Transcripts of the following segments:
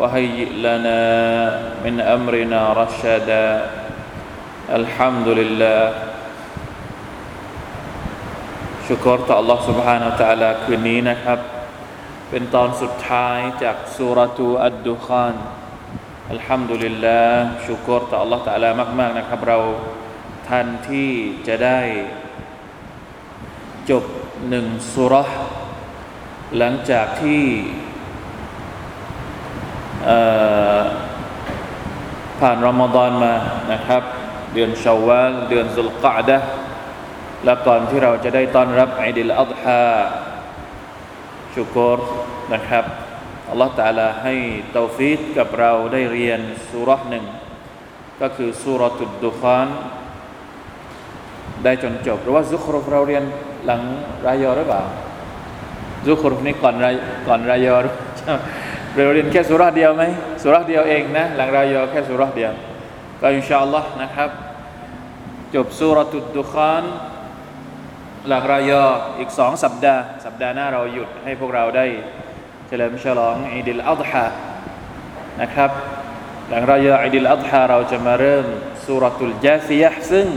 وهيئ لنا من أمرنا رشدا الحمد لله ชุกรต่อ Allah سبحانه และ تعالى คืนนี้นะครับ เป็นตอนสุดท้ายจากสุรทูอัดดุคานอัลฮัมดุลิลลาห์ชุกรต่อ Allah تعالى มาก ๆ นะครับ เราทันที่จะได้ จบหนึ่งสุรหลังจากที่ ผ่านรอมฎอนมานะครับ เดือนชาวาลเดือนสุลกะดะและก่อนที่เราจะได้ต้อนรับอิดิลอัฎฮาชุกรนะครับอัลลอฮฺตาลาให้เตาฟีดกับเราได้เรียนสุรษหนึ่ง ก็คือสุรตุดดุคานได้จนจบ หรือว่าซุครุฟเราเรียนหลังรายอหรือเปล่าซุครุฟนี่ก่อนรายก่อนรายอ เราเรียนแค่สูเราะฮ์เดียวไหมสูเราะฮ์เดียวเองนะหลังรายอแค่สูเราะฮ์เดียว ก็อินชาอัลลอฮ์นะครับ จบสุรตุดดุคานหลังรายออีกสองสัปดาห์ สัปดาห์หน้าเราหยุดให้พวกเราได้เฉลิมฉลองอีดิลอัฎฮานะครับ หลังรายออีดิลอัฎฮาเราจะมาเริ่มสุรตุลจาซียะซึ่ง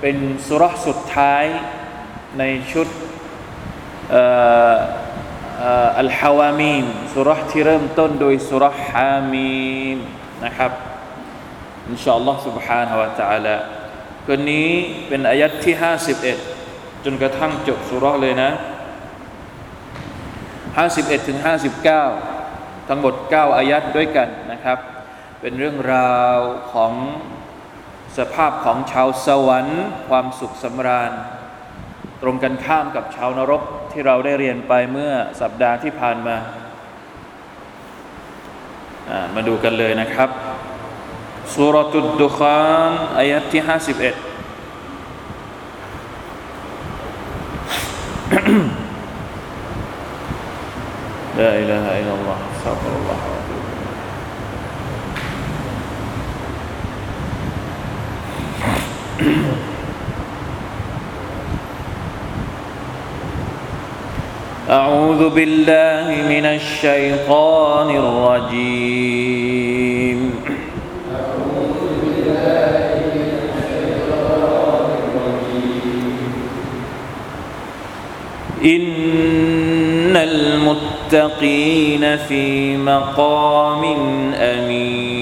เป็นสุรสุดท้ายในชุด อัลฮาวามีมสุรที่เริ่มต้นโดยสุรฮามีมนะครับอินชาอัลลอฮ์ سبحانه และ تعالى คืนนี้เป็นอายัดที่ 51 จนกระทั่งจบสุรเลยนะ 51ถึง59 ทั้งหมด 9 อายัดด้วยกันนะครับ เป็นเรื่องราวของสภาพของชาวสวรรค์ ความสุขสำราญ ตรงกันข้ามกับชาวนรกที่เราได้เรียนไปเมื่อสัปดาห์ที่ผ่านมา มาดูกันเลยนะครับสุรตุดดุคานอายัดที่51 لا إله إلا الله استغفر الله أعوذ بالله من الشيطان الرجيم. إن المتقين في مقام أمين.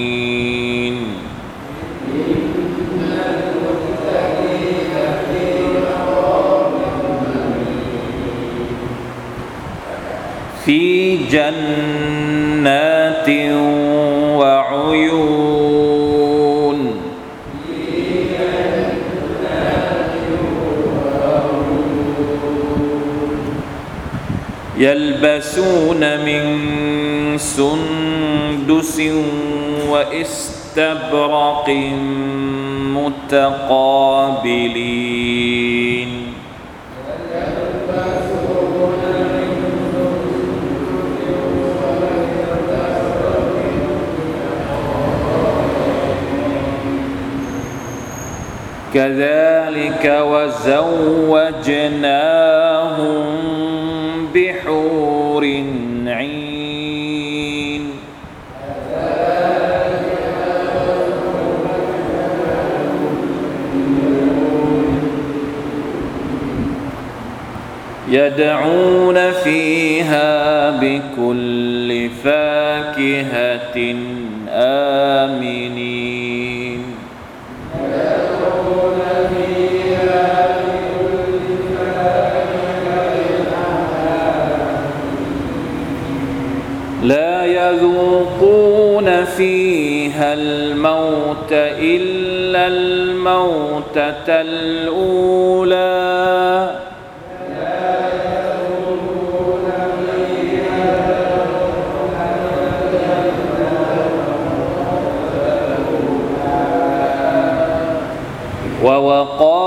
في جنات وعيون. يلبسون من سندس واستبرق متقابلين. كذلك وزوجناهم بحور عين. يدعون فيها بكل فاكهة آمنين. يذوقون فيها الموت إلا الموتة الأولى. ووقاهم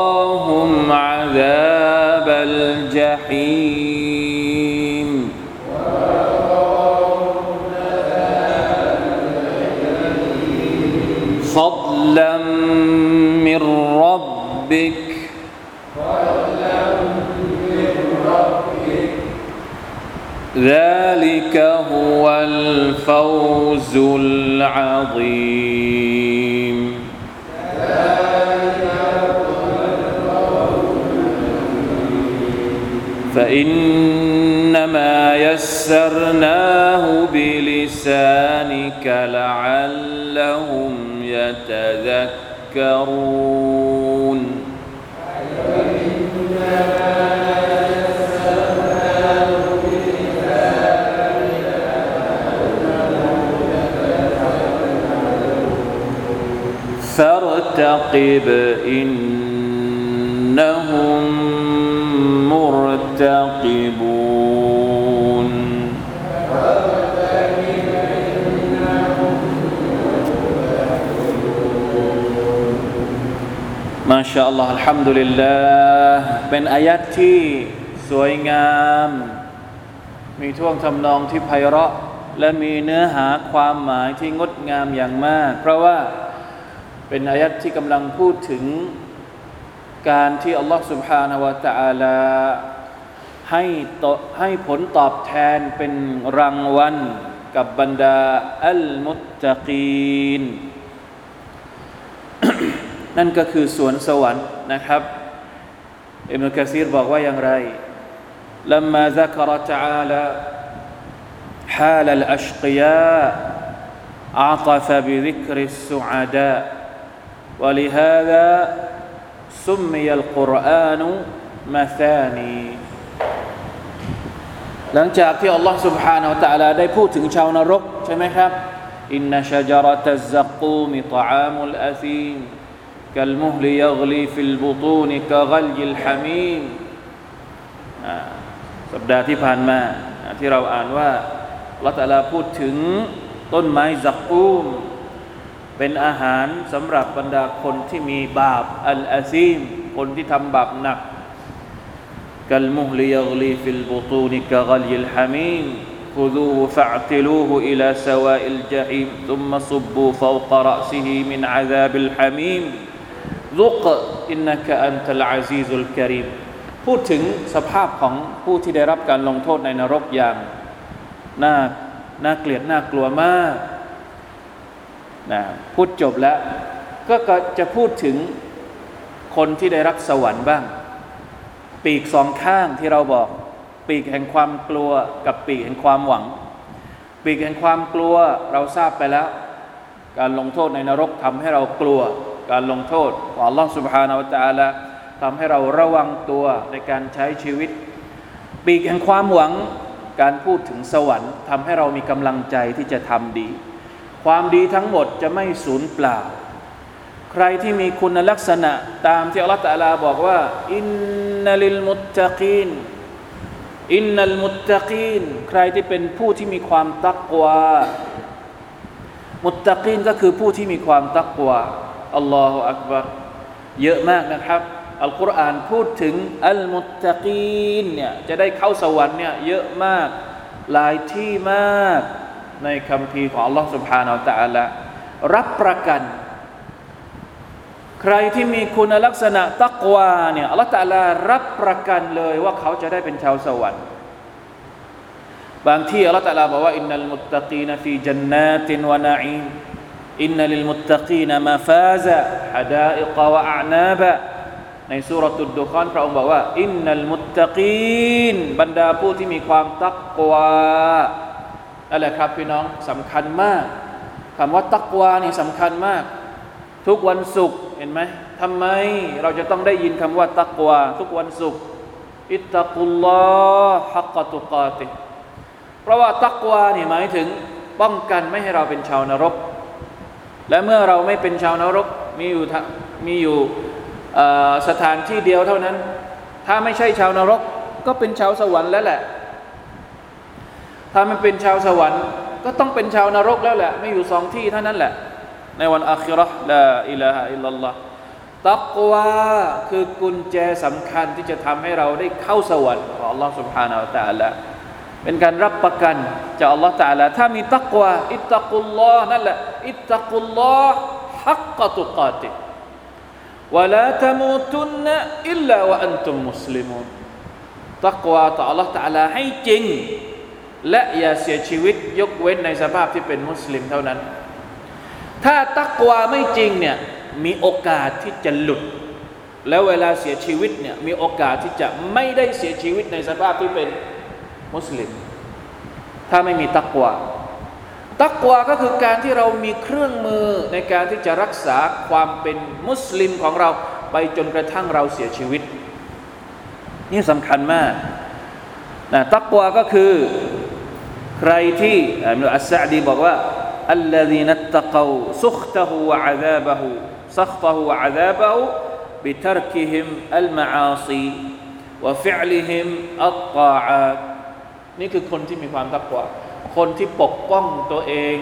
ذلك هو الفوز العظيم. فإنما يسرناه بلسانك لعلهم يتذكرون. فارتقب إنهم مرتقبون ما شاء الله الحمد لله เป็นอายัดที่สวยงาม มีท่วงทำนองที่ไพเราะ และมีเนื้อหาความหมายที่งดงามอย่างมาก เพราะว่า เป็นอายัดที่กำลังพูดถึงการที่อัลลอฮฺ سبحانه และ تعالى ให้ตให้ผลตอบแทนเป็นรางวัลกับบรรดาอัลมุตตะกีน นั่นก็คือสวนสวรรค์นะครับอิมนุกะซีรบอกว่าอย่างไร لما ذكر تعالى حال الأشقياء عطف بذكر السعداء ولهذا سمي القرآن مثاني หลังจากที่อัลลอฮ์ سبحانه และ تعالى ได้พูดถึงชาวนรกใช่ไหมครับอินนชจรตะซักูมิตอามุลอาซีม كالمهل يغلي في البطون كغلي الحميم สัปดาห์ที่ผ่านมาที่เราอ่านว่าละตาลาพูดถึงต้นไม้ซักกูม เป็นอาหารสำหรับบรรดาคนที่มีบาปอัลอาซีม คนที่ทำบาปหนัก كالمهل يغلي في البطون كغلي الحميم خذوه فاعتلوه إلى سواء الجحيم ثم صبوا فوق رأسه من عذاب الحميم ذق إنك أنت العزيز الكريم พูดถึงสภาพของผู้ที่ได้รับการลงโทษในนรกอย่างน่าน่าเกลียดน่ากลัวมาก นะพูดจบแล้วก็จะพูดถึงคนที่ได้รับสวรรค์บ้าง ปีกสองข้างที่เราบอก ปีกแห่งความกลัวกับปีกแห่งความหวัง ปีกแห่งความกลัวเราทราบไปแล้ว การลงโทษในนรกทำให้เรากลัว การลงโทษของอัลลอฮฺสุบฮานาวะตาละทำให้เราระวังตัวในการใช้ชีวิต ปีกแห่งความหวังการพูดถึงสวรรค์ทำให้เรามีกำลังใจที่จะทำดี ความดีทั้งหมดจะไม่สูญเปล่า ใครที่มีคุณลักษณะตามที่อัลลอฮฺตะลาบอกว่า อินนัลิลมุตตะกีนอินนัลมุตตะกีนใครที่เป็นผู้ที่มีความตักวามุตตะกีนก็คือผู้ที่มีความตักวาอัลลอฮฺอักบารเยอะมากนะครับอัลกุรอานพูดถึงอัลมุตตะกีนเนี่ยจะได้เข้าสวรรค์เนี่ยเยอะมากหลายที่มาก ในคำพีของ Allah سبحانه และ تعالى รับประกัน ใครที่มีคุณลักษณะตักวาเนี่ยอัลลอฮฺตะลารับประกันเลยว่าเขาจะได้เป็นชาวสวรรค์ บางที่อัลลอฮฺตะลาบอกว่าอินนัลมุตตะกีนฟีจันนาตินวะนาอีมอินนัลิลมุตตะกีนมาฟาซะฮดาอิกวะอานาบะในสุรตุดดุคอนพระองค์บอกว่าอินนัลมุตตะกีนบรรดาผู้ที่มีความตักวา นั่นแหละครับพี่น้องสำคัญมากคำว่าตักวานี่สำคัญมาก ทุกวันศุกร์เห็นไหมทำไมเราจะต้องได้ยินคำว่าตักวา ทุกวันศุกร์อิตตักุลลอฮ์ฮักกตุกาติ เพราะว่าตักวานี่หมายถึงป้องกันไม่ให้เราเป็นชาวนรก และเมื่อเราไม่เป็นชาวนรกมีอยู่มีอยู่สถานที่เดียวเท่านั้น ถ้าไม่ใช่ชาวนรกก็เป็นชาวสวรรค์แล้วแหละ ถ้าไม่เป็นชาวสวรรค์ ก็ต้องเป็นชาวนรกแล้วแหละ ไม่อยู่สองที่เท่านั้นแหละ ในวันอาคิรอลาอิลาฮะอิลลัลลอฮตักวาคือกุญแจสำคัญที่จะทำให้เราได้เข้าสวรรค์ของ Allah سبحانه และ تعالى เป็นการรับประกันจาก Allah تعالى ถ้ามีตักวาอิตตักุลลอฮ์นั่นแหละอิตตักุลลอฮ์ฮักกตุกาติวะลาตมูตุนอิลลาวะอันตุมมุสลิมูนตักวาต่อ Allah تعالى ให้จริง และอย่าเสียชีวิตยกเว้นในสภาพที่เป็นมุสลิมเท่านั้น ถ้าตักวาไม่จริงเนี่ยมีโอกาสที่จะหลุด แล้วเวลาเสียชีวิตเนี่ยมีโอกาสที่จะไม่ได้เสียชีวิตในสภาพที่เป็นมุสลิม ถ้าไม่มีตักวาตักวาก็คือการที่เรามีเครื่องมือในการที่จะรักษาความเป็นมุสลิมของเราไปจนกระทั่งเราเสียชีวิต นี่สำคัญมากนะตักวาก็คือ ใครที่อัลอัสซาดีบอกว่าالذين اتقوا سخطه وعذابه سخطه وعذابه بتركهم المعاصي وفعلهم الطاعة นี่คือคนที่มีความตักวาคนที่ปกป้องตัวเอง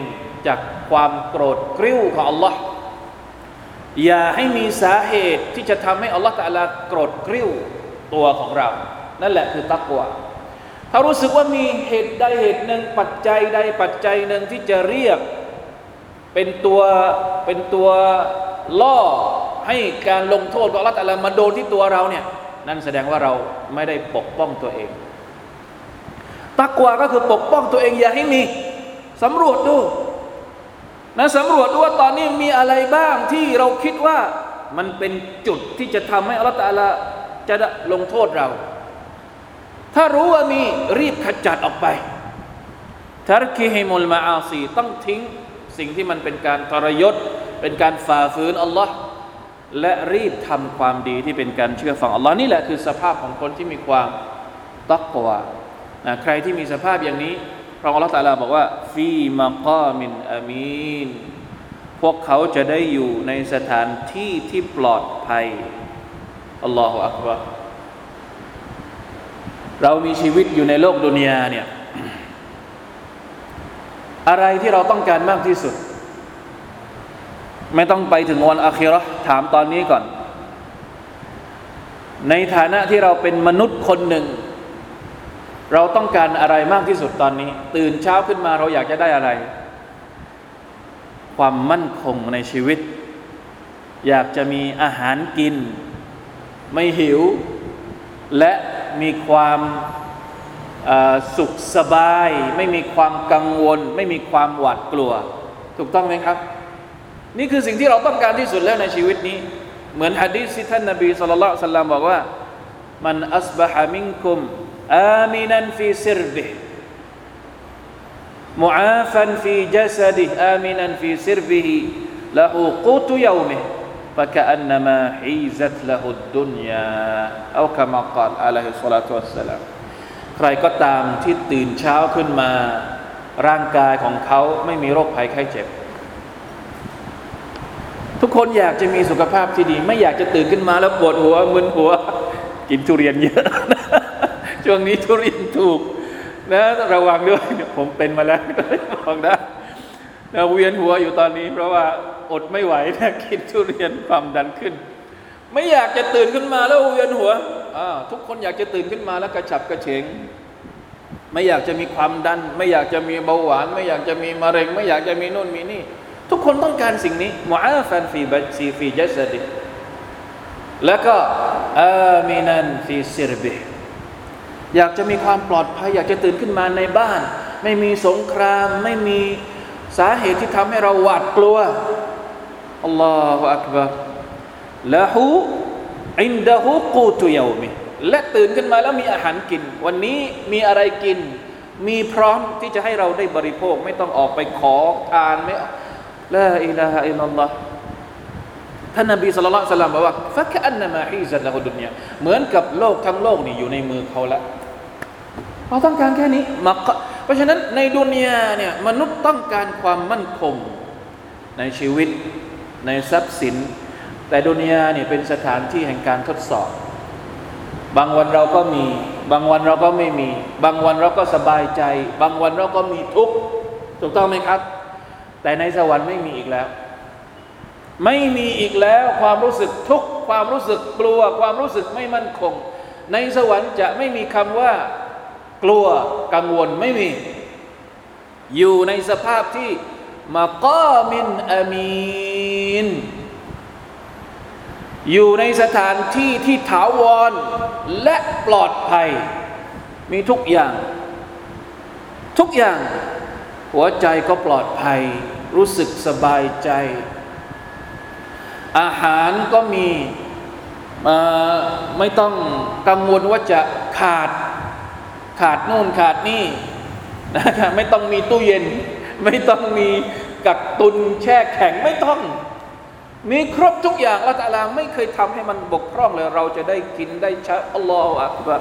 จากความโกรธกริ้วของ Allah อย่าให้มีสาเหตุที่จะทำให้อัลลอฮฺตะลาโกรธกริ้วตัวของเรา นั่นแหละคือตักวา ถ้ารู้สึกว่ามีเหตุใดเหตุหนึ่งปัจจัยใดปัจจัยหนึ่งที่จะเรียก เป็นตัวเป็นตัวล่อให้การลงโทษของอัลลอฮฺมาโดนที่ตัวเราเนี่ยนั่นแสดงว่าเราไม่ได้ปกป้องตัวเองตักวาก็คือปกป้องตัวเองอย่าให้มีสำรวจดูนะสำรวจดูว่าตอนนี้มีอะไรบ้างที่เราคิดว่ามันเป็นจุดที่จะทำให้อัลลอฮฺจะลงโทษเรา ถ้ารู้ว่ามีรีบขจัดออกไปทารกิฮิมุลมาอาซีต้องทิ้งสิ่งที่มันเป็นการทรยศ เป็นการฝ่าฝืนอัลลอฮ์และรีบทำความดีที่เป็นการเชื่อฟังอัลลอฮ์นี่แหละคือสภาพของคนที่มีความตักวานะใครที่มีสภาพอย่างนี้พระอัลลอฮ์ตาลาบอกว่าฟีมากามินอามีนพวกเขาจะได้อยู่ในสถานที่ที่ปลอดภัยอัลลอฮฺอักบาร เรามีชีวิตอยู่ในโลกดุนยาเนี่ยอะไรที่เราต้องการมากที่สุด ไม่ต้องไปถึงวันอาคิรอถามตอนนี้ก่อน ในฐานะที่เราเป็นมนุษย์คนหนึ่ง เราต้องการอะไรมากที่สุดตอนนี้ ตื่นเช้าขึ้นมาเราอยากจะได้อะไร ความมั่นคงในชีวิต อยากจะมีอาหารกิน ไม่หิว และมีความสุขสบาย ไม่มีความกังวล ไม่มีความหวาดกลัว ถูกต้องไหมครับ นี่คือสิ่งที่เราต้องการที่สุดแล้วในชีวิตนี้ เหมือนฮะดีษที่ท่านนบีصلى الله عليه وسلمบอกว่าمن أصبح منكم آمنا في سربه معافى في جسده آمنا في سربه له قوت يومه فكأنما حيزت له الدنيا أو كما قال عليه الصلاة والسلام ใครก็ตามที่ตื่นเช้าขึ้นมา ร่างกายของเขาไม่มีโรคภัยไข้เจ็บ ทุกคนอยากจะมีสุขภาพที่ดี ไม่อยากจะตื่นขึ้นมาแล้วปวดหัวมึนหัว กินทุเรียนเยอะช่วงนี้ทุเรียนถูกนะระวังด้วยผมเป็นมาแล้วบอกได้นะ เวียนหัวอยู่ตอนนี้ เพราะว่าอดไม่ไหวนะกินทุเรียนความดันขึ้น ไม่อยากจะตื่นขึ้นมาแล้วเวียนหัวทุกคนอยากจะตื่นขึ้นมาแล้วกระฉับกระเฉงไม่อยากจะมีความดัน ไม่อยากจะมีเบาหวาน ไม่อยากจะมีมะเร็ง ไม่อยากจะมีนู่นมีนี่ ทุกคนต้องการสิ่งนี้มุอาฟันฟีบัซีฟีจัสดิแล้วก็อามินันฟีซิรบิอยากจะมีความปลอดภัย อยากจะตื่นขึ้นมาในบ้าน ไม่มีสงคราม ไม่มี สาเหตุที่ทำให้เราหวาดกลัวอัลลอฮฺอักบารละหูอินดะฮูกูตุยามิและตื่นขึ้นมาแล้วมีอาหารกิน วันนี้มีอะไรกิน มีพร้อมที่จะให้เราได้บริโภค ไม่ต้องออกไปขอทานไม่ลาอิลาฮะอิลลัลลอฮท่านนบีสุลต่านบอกว่าฟักอันนามาฮีซัตละฮุดุนยาเหมือนกับโลกทั้งโลกนี่อยู่ในมือเขาละเราต้องการแค่นี้มัก เพราะฉะนั้นในดุนยาเนี่ยมนุษย์ต้องการความมั่นคงในชีวิตในทรัพย์สิน แต่ดุนยาเนี่ยเป็นสถานที่แห่งการทดสอบ บางวันเราก็มี บางวันเราก็ไม่มี บางวันเราก็สบายใจ บางวันเราก็มีทุกข์ถูกต้องไหมครับ แต่ในสวรรค์ไม่มีอีกแล้ว ไม่มีอีกแล้วความรู้สึกทุกข์ความรู้สึกกลัว ความรู้สึกไม่มั่นคง ในสวรรค์จะไม่มีคำว่า กลัวกังวลไม่มี อยู่ในสภาพที่มากามินอามีนอยู่ในสถานที่ที่ถาวรและปลอดภัย มีทุกอย่าง ทุกอย่าง หัวใจก็ปลอดภัย รู้สึกสบายใจ อาหารก็มีไม่ต้องกังวลว่าจะขาด ขาดนู่นขาดนี่นะครับไม่ต้องมีตู้เย็น ไม่ต้องมีกักตุนแช่แข็งไม่ต้อง มีครบทุกอย่างละตาลาไม่เคยทำให้มันบกพร่องเลย เราจะได้กินได้ใช้อัลลอฮฺอักบัร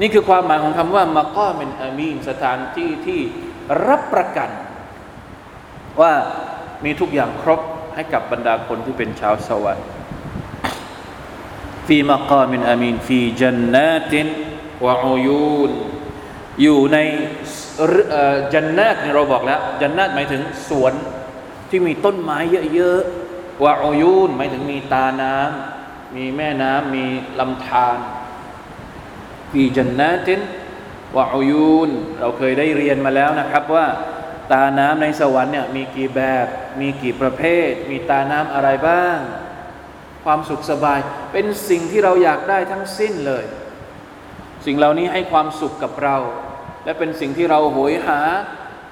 นี่คือความหมายของคำว่ามะก้าเป็นอามีนสถานที่ที่รับประกัน ว่ามีทุกอย่างครบให้กับบรรดาคนที่เป็นชาวสวรรค์ฟีมะกามินอามีนฟีจันนาตินวะอุยูน อยู่ในจันนาตเนี่ยเราบอกแล้วจันนาตหมายถึงสวนที่มีต้นไม้เยอะๆวะอุยูนหมายถึงมีตาน้ำมีแม่น้ำมีลำธารฟีจันนาตินวะอุยูนเราเคยได้เรียนมาแล้วนะครับว่าตาน้ำในสวรรค์เนี่ยมีกี่แบบ มีกี่ประเภท มีตาน้ำอะไรบ้าง ความสุขสบาย เป็นสิ่งที่เราอยากได้ทั้งสิ้นเลย สิ่งเหล่านี้ให้ความสุขกับเรา และเป็นสิ่งที่เราโหยหา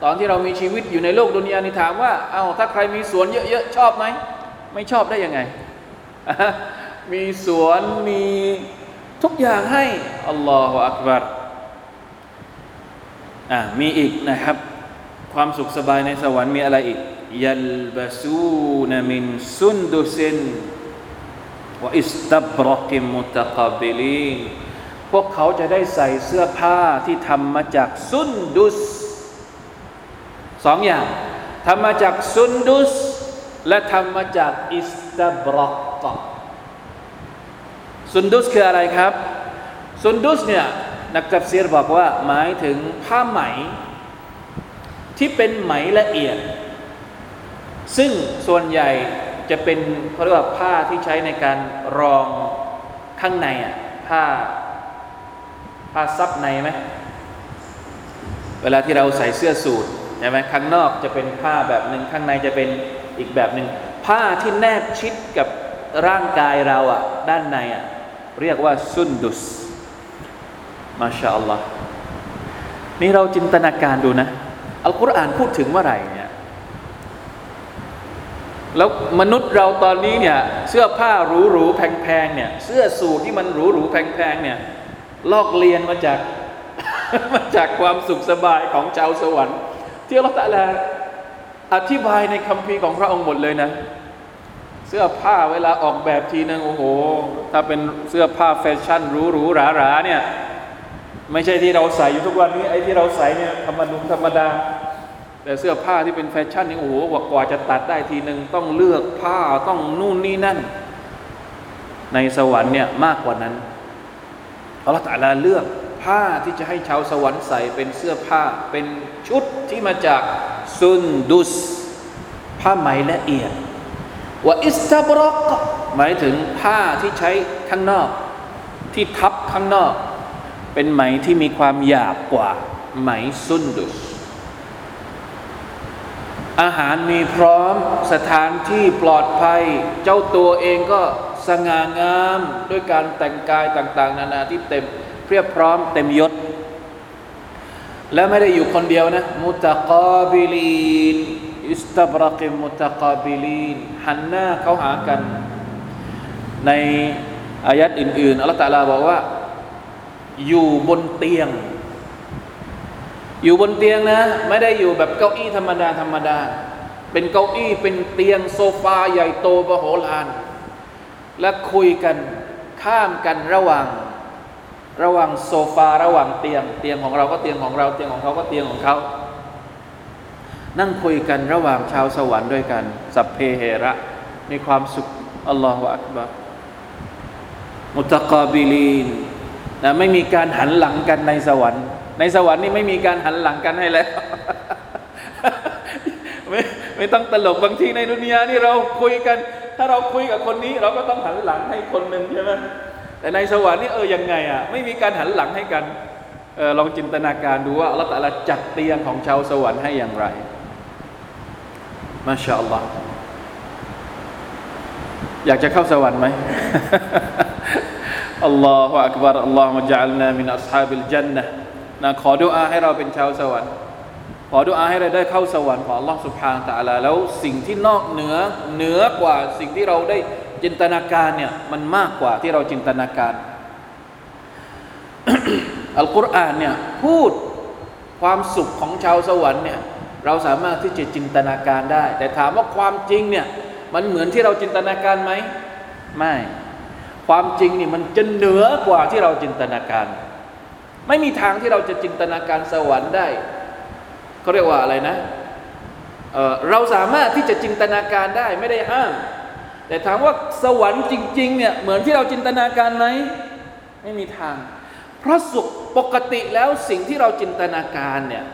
ตอนที่เรามีชีวิตอยู่ในโลกดุนยานี่ถามว่าเอา้าถ้าใครมีสวนเยอะๆชอบไหมไม่ชอบได้ยังไง มีสวนมีทุกอย่างให้อัลลอฮฺอักบารอ่ามีอีกนะครับ ความสุขสบายในสวรรค์มีอะไรอีกยัลบาซูนมินซุนดุซินวอิสตับรกิมุตะกาบิลีน พวกเขาจะได้ใส่เสื้อผ้าที่ทำมาจากซุนดุสสองอย่างทำมาจากซุนดุส และทำมาจากอิสตับรอกซุนดุสคืออะไรครับ ซุนดุสเนี่ยนักตัฟซีรบอกว่าหมายถึงผ้าไหม ที่เป็นไหมละเอียด ซึ่งส่วนใหญ่จะเป็นเขาเรียกว่าผ้าที่ใช้ในการรองข้างในอะผ้า ผ้าซับในไหมเวลาที่เราใส่เสื้อสูทใช่ไหมข้างนอกจะเป็นผ้าแบบหนึ่งข้างในจะเป็นอีกแบบหนึ่งผ้าที่แนบชิดกับร่างกายเราอะด้านในอะเรียกว่าซุนดุสมาชาอัลลอฮ์นี่เราจินตนาการดูนะอัลกุรอานพูดถึงเมื่อไหร่เนี่ยแล้วมนุษย์เราตอนนี้เนี่ยเสื้อผ้าหรูๆแพงๆเนี่ยเสื้อสูทที่มันหรูๆแพงๆเนี่ย ลอกเลียนมาจากมาจากความสุขสบายของชาวสวรรค์ ที่อัลลอฮฺตะลาอธิบายในคัมภีของพระองค์หมดเลยนะ เสื้อผ้าเวลาออกแบบทีนึงโอ้โห ถ้าเป็นเสื้อผ้าแฟชั่นหรูๆหราๆเนี่ยไม่ใช่ที่เราใส่อยู่ทุกวันนี้ไอ้ที่เราใส่เนี่ยธรรมดุธรรมดา แต่เสื้อผ้าที่เป็นแฟชั่นนี่โอ้โหกว่าจะตัดได้ทีหนึ่งต้องเลือกผ้าต้องนู่นนี่นั่น ในสวรรค์เนี่ยมากกว่านั้น อัลลอฮฺตาลาเลือกผ้าที่จะให้ชาวสวรรค์ใส่เป็นเสื้อผ้าเป็นชุดที่มาจากซุนดุส ผ้าไหมละเอียดว่าอิสตาบรอกหมายถึงผ้าที่ใช้ข้างนอก ที่ทับข้างนอก เป็นไหมที่มีความหยาบกว่า ไหมซุนดุส อาหารมีพร้อมสถานที่ปลอดภัย เจ้าตัวเองก็ สง่างามด้วยการแต่งกายต่าง ๆ นานาที่เต็มเพียบพร้อมเต็มยศ และไม่ได้อยู่คนเดียวนะمتقابلين إستبرق متقابلينหันหน้าเขาหากัน ในอายะฮ์อื่น ๆอัลลอฮ์ตะอาลาบอกว่า อยู่บนเตียง อยู่บนเตียงนะ ไม่ได้อยู่แบบเก้าอี้ธรรมดาธรรมดาเป็นเก้าอี้เป็นเตียงโซฟาใหญ่โตมโหฬาร และคุยกันข้ามกันระหว่างระหว่างโซฟาระหว่างเตียง เตียงของเราก็เตียงของเราเตียงของเขาก็เตียงของเขา นั่งคุยกันระหว่างชาวสวรรค์ด้วยกัน สัพเพเหระมีความสุขอัลลอฮฺอักบารมุตะกาบิลีนนะไม่มีการหันหลังกันในสวรรค์ ในสวรรค์นี่ไม่มีการหันหลังกันให้แล้วไม่ไม่ต้องตลกบางทีในดุนยานี่เราคุยกัน ถ้าเราคุยกับคนนี้เราก็ต้องหันหลังให้คนหนึ่งใช่ไหมแต่ในสวรรค์นี่เออยังไงอะไม่มีการหันหลังให้กันออลองจินตนาการดูว่าอัลลอฮฺตะอาลาจัดเตียงของชาวสวรรค์ให้อย่างไรมาชาอัลลอฮ์อยากจะเข้าสวรรค์ไหมอัลลอฮฺอักบารอัลลอฮฺมะจัลนามินอัศฮาบิลจันนะนะขอดุอาให้เราเป็นชาวสวรรค์ ขอดุอาให้เราได้เข้าสวรรค์ของ Allah سبحانه และ تعالى แล้วสิ่งที่นอกเหนือเหนือกว่าสิ่งที่เราได้จินตนาการเนี่ยมันมากกว่าที่เราจินตนาการ อัลกุรอานเนี่ยพูดความสุขของชาวสวรรค์เนี่ยเราสามารถที่จะจินตนาการได้ แต่ถามว่าความจริงเนี่ยมันเหมือนที่เราจินตนาการไหมไม่ ความจริงนี่มันจะเหนือกว่าที่เราจินตนาการ ไม่มีทางที่เราจะจินตนาการสวรรค์ได้ เขาเรียกว่าอะไรนะเเราสามารถที่จะจินตนาการได้ไม่ได้ห้ามแต่ถามว่าสวรรค์จริงๆเนี่ยเหมือนที่เราจินตนาการไหมไม่มีทาง เพราะสุขปกติแล้วสิ่งที่เราจินตนาการเนี่ย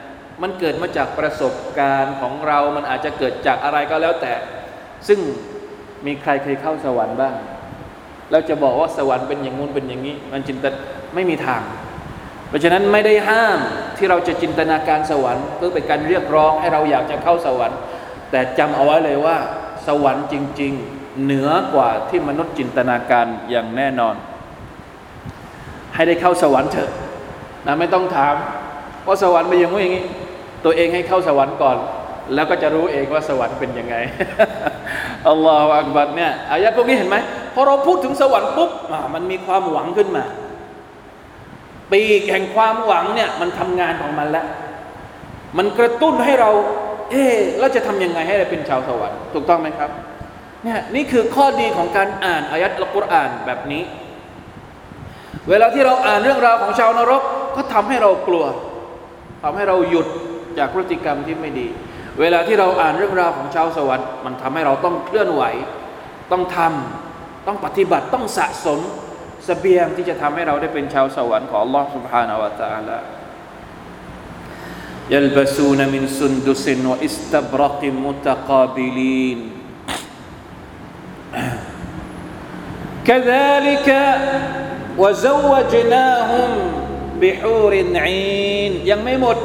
มันเกิดมาจากประสบการณ์ของเรา มันอาจจะเกิดจากอะไรก็แล้วแต่ ซึ่งมีใครเคยเข้าสวรรค์บ้าง แล้วจะบอกว่าสวรรค์เป็นอย่างงู้นเป็นอย่างนี้ มันจินตไม่มีทาง เพราะฉะนั้นไม่ได้ห้ามที่เราจะจินตนาการสวรรค์เพื่อเป็นการเรียกร้องให้เราอยากจะเข้าสวรรค์ แต่จำเอาไว้เลยว่า สวรรค์จริง ๆ เหนือกว่าที่มนุษย์จินตนาการอย่างแน่นอน ให้ได้เข้าสวรรค์เถอะนะไม่ต้องถามว่าสวรรค์เป็นย่างนี้อย่างนี้ ตัวเองให้เข้าสวรรค์ก่อน แล้วก็จะรู้เองว่าสวรรค์เป็นยังไงอัลลอฮฺอักบัดเนี่ยอายะพวกนี้เห็นไหมพอเราพูดถึงสวรรค์ปุ๊บมันมีความหวังขึ้นมา ปีกแห่งความหวังเนี่ยมันทำงานของมันแล้ว มันกระตุ้นให้เรา เอ๊แล้วจะทำยังไงให้เราเป็นชาวสวรรค์ถูกต้องไหมครับเนี่ยนี่คือข้อดีของการอ่านอายัดอัลกุรอานแบบนี้ เวลาที่เราอ่านเรื่องราวของชาวนรก ก็ทำให้เรากลัวทำให้เราหยุดจากพฤติกรรมที่ไม่ดี เวลาที่เราอ่านเรื่องราวของชาวสวรรค์ มันทำให้เราต้องเคลื่อนไหว ต้องทำต้องปฏิบัติต้องสะสม สเสบียงที่จะทำให้เราได้เป็นชาวสวรรค์ของ Allah سبحانه และ تعالى يلبسون من سندس واستبرق متقابلين كذلك وزوجناهم بحور عين ยังไม่หมด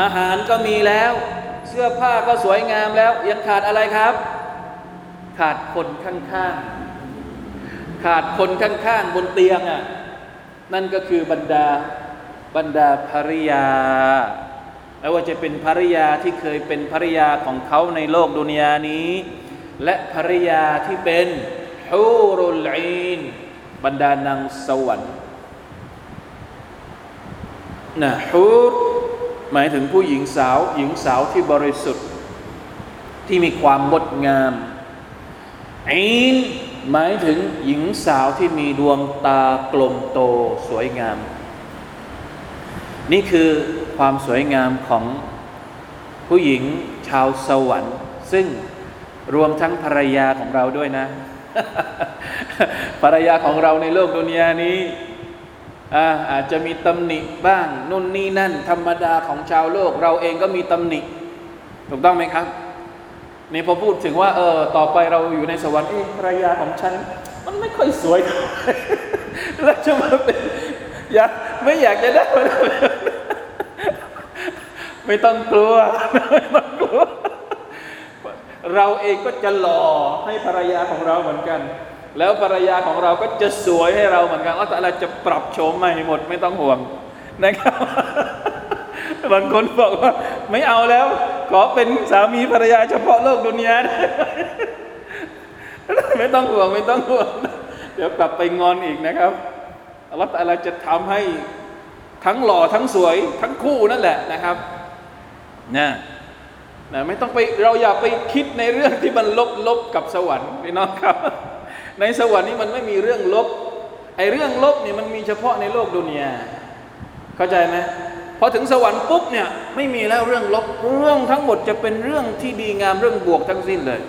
อาหารก็มีแล้ว เสื้อผ้าก็สวยงามแล้ว ยังขาดอะไรครับ ขาดคนข้างๆ ขาดคนข้างๆบนเตียงอะนั่นก็คือบรรดาบรรดาภริยาไม่ว่าจะเป็นภริยาที่เคยเป็นภริยาของเขาในโลกดุนยานี้ และภริยาที่เป็นฮูรุลอีนบรรดานางสวรรค์นะฮูรหมายถึงผู้หญิงสาว หญิงสาวที่บริสุทธิ์ ที่มีความงดงามอีน หมายถึงหญิงสาวที่มีดวงตากลมโตสวยงาม นี่คือความสวยงามของผู้หญิงชาวสวรรค์ ซึ่งรวมทั้งภรรยาของเราด้วยนะ ภรรยาของเราในโลกดุนยานี้อาอาจจะมีตำหนิบ้างนู่นนี่นั่น ธรรมดาของชาวโลก เราเองก็มีตำหนิ ถูกต้องไหมครับ นี่พอพูดถึงว่าเออต่อไปเราอยู่ในสวรรค์เออภรรยาของฉัน มันไม่ค่อยสวยแล้วจะมาเป็นอยากไม่อยากจะได้ไม่ต้องกลัวไม่ต้องกลัว เราเองก็จะหล่อให้ภรรยาของเราเหมือนกัน แล้วภรรยาของเราก็จะสวยให้เราเหมือนกันว่าแต่เราจะปรับโฉมใหม่หมดไม่ต้องห่วงนะครับบางคนบอกว่าไม่เอาแล้ว ขอเป็นสามีภรรยาเฉพาะโลกดุนยาไม่ต้องห่วงไม่ต้องห่วง เดี๋ยวกลับไปงอนอีกนะครับอัลลอฮฺจะทำให้ทั้งหล่อทั้งสวยทั้งคู่นั่นแหละนะครับนะนะไม่ต้องไปเราอย่าไปคิดในเรื่องที่มันลบลบกับสวรรค์พี่น้องครับ ในสวรรค์นี่มันไม่มีเรื่องลบไอเรื่องลบเนี่ยมันมีเฉพาะในโลกดุนยาเข้าใจไหม พอถึงสวรรค์ปุ๊บเนี่ยไม่มีแล้วเรื่องลบเรื่องทั้งหมดจะเป็นเรื่องที่ดีงามเรื่องบวกทั้งสิ้นเลย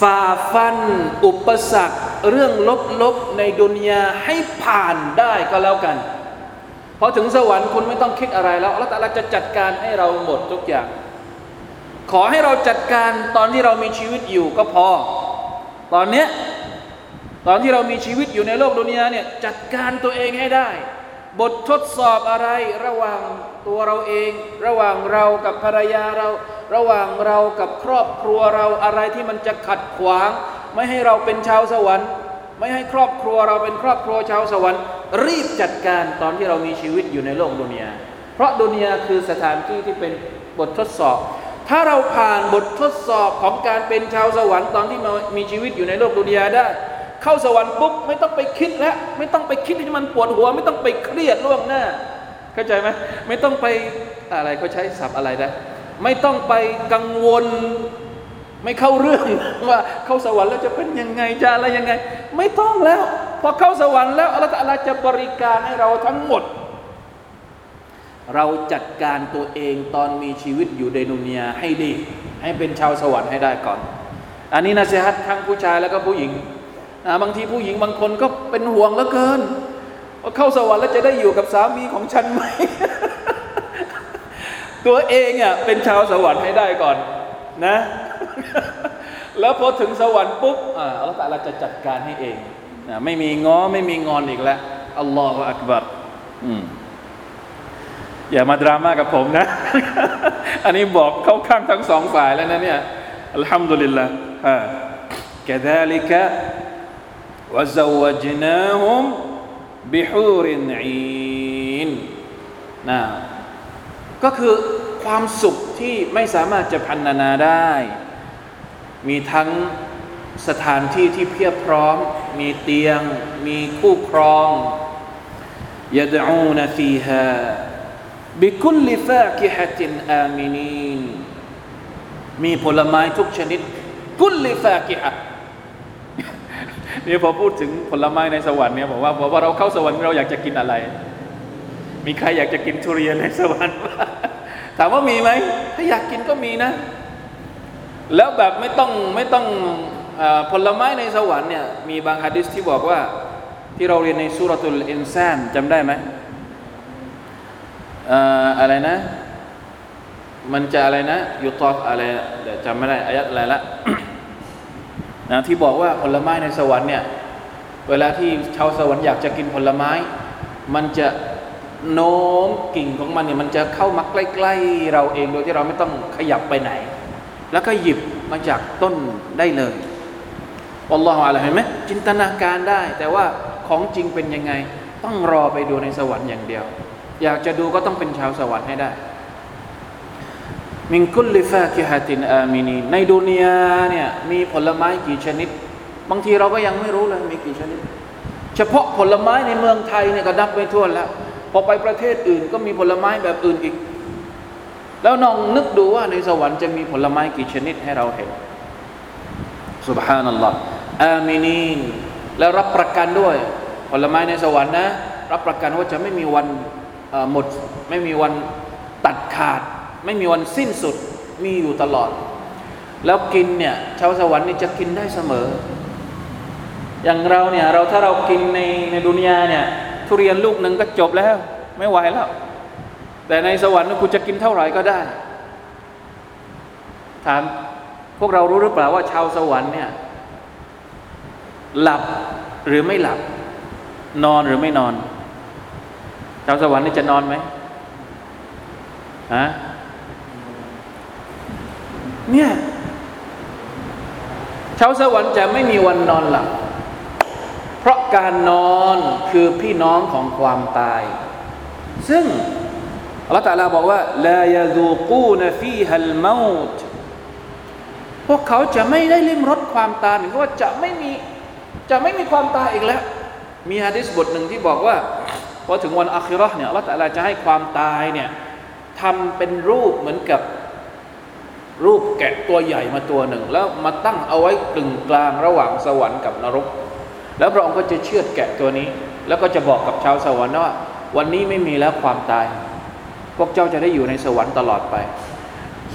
ฝ่าฟันอุปสรรคเรื่องลบๆในดุนยาให้ผ่านได้ก็แล้วกันพอถึงสวรรค์คุณไม่ต้องคิดอะไรแล้วแล้วแต่ละจะจัดการให้เราหมดทุกอย่าง ขอให้เราจัดการตอนที่เรามีชีวิตอยู่ก็พอ ตอนเนี้ยตอนที่เรามีชีวิตอยู่ในโลกดุนยาเนี่ยจัดการตัวเองให้ได้ บททดสอบอะไรระหว่างตัวเราเอง ระหว่างเรากับภรรยาเรา ระหว่างเรากับครอบครัวเราอะไรที่มันจะขัดขวาง ไม่ให้เราเป็นชาวสวรรค์ ไม่ให้ครอบครัวเราเป็นครอบครัวชาวสวรรค์ รีบจัดการตอนที่เรามีชีวิตอยู่ในโลกดุนยาเพราะดุนยาคือสถานที่ที่เป็นบททดสอบ ถ้าเราผ่านบททดสอบของการเป็นชาวสวรรค์ตอนที่มีชีวิตอยู่ในโลกดุนยาได้ เข้าสวรรค์ปุ๊บไม่ต้องไปคิดแล้วไม่ต้องไปคิดที่มันปวดหัว ไม่ต้องไปเครียดล่วงหน้า เข้าใจไหมไม่ต้องไปอะไรเขาใช้ศัพท์อะไรนะไม่ต้องไปกังวล ไม่เข้าเรื่องว่าเข้าสวรรค์แล้วจะเป็นยังไงจะอะไรยังไง ไม่ต้องแล้ว พอเข้าสวรรค์แล้วอัลลอฮฺจะบริการให้เราทั้งหมด เราจัดการตัวเองตอนมีชีวิตอยู่ในดุนยาให้ดี ให้เป็นชาวสวรรค์ให้ได้ก่อน อันนี้นะเซฮัตทั้งผู้ชายแล้วก็ผู้หญิง บางทีผู้หญิงบางคนก็เป็นห่วงเหลือเกินว่าเข้าสวรรค์แล้วจะได้อยู่กับสามีของฉันไหม ตัวเองอ่ะเป็นชาวสวรรค์ให้ได้ก่อน นะ แล้วพอถึงสวรรค์ปุ๊บอ่าอัลลอฮฺจะจัดการให้เองนะไม่มีง้อไม่มีงอนอีกแล้วอัลลอฮฺอักบัรอืมอย่ามาดราม่ากับผมนะ อันนี้บอกเข้าข้างทั้งสองฝ่ายแล้วนะเนี่ยอัลฮัมดุลิลละอ่า كذلك วะซาวจนาฮุมบิฮูรินอีนนะก็คือความสุขที่ไม่สามารถจะพันนานาได้ มีทั้งสถานที่ที่เพียบพร้อม มีเตียง มีคู่ครองยดอูนฟีฮาบิคุลฟากิฮตินอามินีมีผลไม้ทุกชนิด กุลฟากิฮะ นี่พอพูดถึงผลไม้ในสวรรค์เนี่ยบอกว่าบอกว่าเราเข้าสวรรค์เราอยากจะกินอะไร มีใครอยากจะกินทุเรียนในสวรรค์ถามว่ามีไหมถ้าอยากกินก็มีนะ แล้วแบบไม่ต้องไม่ต้องอผลไม้ในสวรรค์เนี่ยมีบางฮะดิษที่บอกว่า ที่เราเรียนในสุรตุลอินซานจำได้ไหมอะไรนะ มันจะอะไรนะยูตอฟอะไรเดี๋ยวจำไม่ได้อายัดอะไรละ นะที่บอกว่าผลไม้ในสวรรค์เนี่ยเวลาที่ชาวสวรรค์อยากจะกินผลไม้ มันจะโน้มกิ่งของมันเนี่ยมันจะเข้ามาใกล้ๆเราเองโดยที่เราไม่ต้องขยับไปไหน แล้วก็หยิบมาจากต้นได้เลยอัลลอฮฺอะไรเห็นไหมจินตนาการได้ แต่ว่าของจริงเป็นยังไง ต้องรอไปดูในสวรรค์อย่างเดียว อยากจะดูก็ต้องเป็นชาวสวรรค์ให้ได้ มิงคุลลิฟาคิฮะตินอามินีในดุนยาเนี่ยมีผลไม้กี่ชนิด บางทีเราก็ยังไม่รู้เลยมีกี่ชนิด เฉพาะผลไม้ในเมืองไทยเนี่ยก็นับไม่ถ้วนแล้ว พอไปประเทศอื่นก็มีผลไม้แบบอื่นอีก แล้วน้องนึกดูว่าในสวรรค์จะมีผลไม้กี่ชนิดให้เราเห็นสุบฮานัลลอฮ์อามินีนแล้วรับประกันด้วย ผลไม้ในสวรรค์นะ รับประกันว่าจะไม่มีวันหมด ไม่มีวันตัดขาด ไม่มีวันสิ้นสุดมีอยู่ตลอด แล้วกินเนี่ยชาวสวรรค์นี่จะกินได้เสมอ อย่างเราเนี่ยเราถ้าเรากินในในดุนยาเนี่ยทุเรียนลูกหนึ่งก็จบแล้ว ไม่ไหวแล้ว แต่ในสวรรค์คุณจะกินเท่าไหร่ก็ได้ ถามพวกเรารู้หรือเปล่าว่าชาวสวรรค์เนี่ยหลับหรือไม่หลับ นอนหรือไม่นอน ชาวสวรรค์นี่จะนอนไหมฮะ เนี่ยชาวสวรรค์จะไม่มีวันนอนหลับ เพราะการนอนคือพี่น้องของความตาย ซึ่งอัลลอฮฺตาลาบอกว่าลายาดูกูนฟีฮัลมาตพวกเขาจะไม่ได้ลิ้มรสความตายหรือว่าจะไม่มีจะไม่มีความตายอีกแล้ว มีฮะดิษบทหนึ่งที่บอกว่าพอถึงวันอัคราเนี่ยอัลลอฮฺตาลาจะให้ความตายเนี่ยทำเป็นรูปเหมือนกับ รูปแกะตัวใหญ่มาตัวหนึ่ง แล้วมาตั้งเอาไว้กึ่งกลางระหว่างสวรรค์กับนรก แล้วพระองค์ก็จะเชือดแกะตัวนี้ แล้วก็จะบอกกับชาวสวรรค์ว่า วันนี้ไม่มีแล้วความตาย พวกเจ้าจะได้อยู่ในสวรรค์ตลอดไป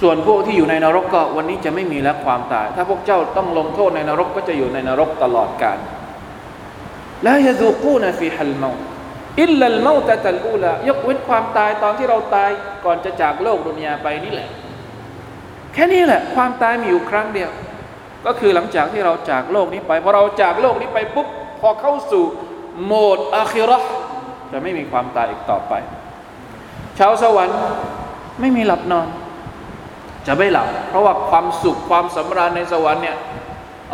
ส่วนพวกที่อยู่ในนรกก็วันนี้จะไม่มีแล้วความตาย ถ้าพวกเจ้าต้องลงโทษในนรกก็จะอยู่ในนรกตลอดกาลและยะซูกูนฟีฮัลมาอิลลัลมาตะตัลอูลายกเว้นความตายตอนที่เราตายก่อนจะจากโลกดุนยาไปนี่แหละ แค่นี้แหละ ความตายมีอยู่ครั้งเดียว ก็คือหลังจากที่เราจากโลกนี้ไปพอเราจากโลกนี้ไปปุ๊บพอเข้าสู่โหมดอาคิราะห์จะไม่มีความตายอีกต่อไป ชาวสวรรค์ไม่มีหลับนอน จะไม่หลับ เพราะว่าความสุขความสำราญในสวรรค์เนี่ย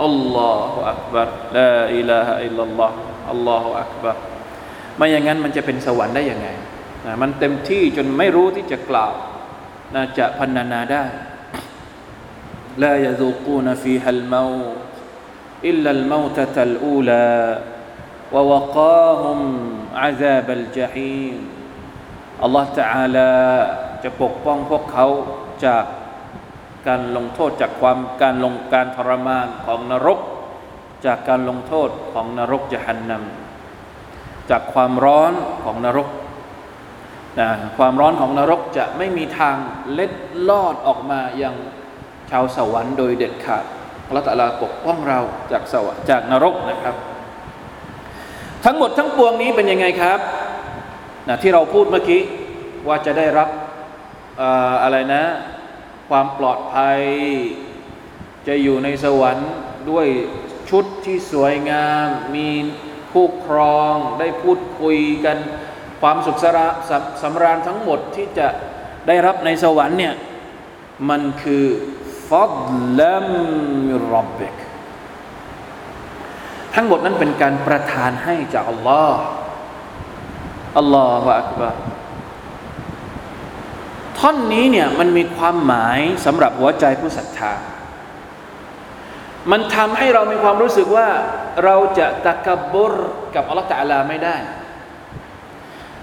อัลลอฮฺอักบัรลาอิลาฮะอิลลัลลอฮฺอัลลอฮฺอักบัรไม่อย่างนั้นมันจะเป็นสวรรค์ได้ยังไงนะมันเต็มที่จนไม่รู้ที่จะกล่าวนะจะพันนาได้ لا يذوقون فيها الموت إلا الموتة الأولى ووقاهم عذاب الجحيم อัลลอฮฺ تعالى จะปกป้องพวกเขาจากการลงโทษจากความการลงการทรมานของนรก จากการลงโทษของนรกจะหันนำจากความร้อนของนรกนะความร้อนของนรกจะไม่มีทางเล็ดลอดออกมายัง ชาวสวรรค์โดยเด็ดขาดพระตะลาปกป้องเราจากสวรรค์จากนรกนะครับ ทั้งหมดทั้งปวงนี้เป็นยังไงครับนะที่เราพูดเมื่อกี้ว่าจะได้รับอะไรนะ ความปลอดภัย จะอยู่ในสวรรค์ด้วยชุดที่สวยงาม มีคู่ครองได้พูดคุยกันความสุขสระสสำราญทั้งหมดที่จะได้รับในสวรรค์เนี่ยมันคือ ฟัดลัมมิรับบิกทั้งหมดนั้นเป็นการประทานให้จากอัลลอฮ์อัลลอฮฺอักบารท่อนนี้เนี่ยมันมีความหมายสำหรับหัวใจผู้ศรัทธา มันทำให้เรามีความรู้สึกว่าเราจะตะกบุรกับอัลลอฮฺตะลาไม่ได้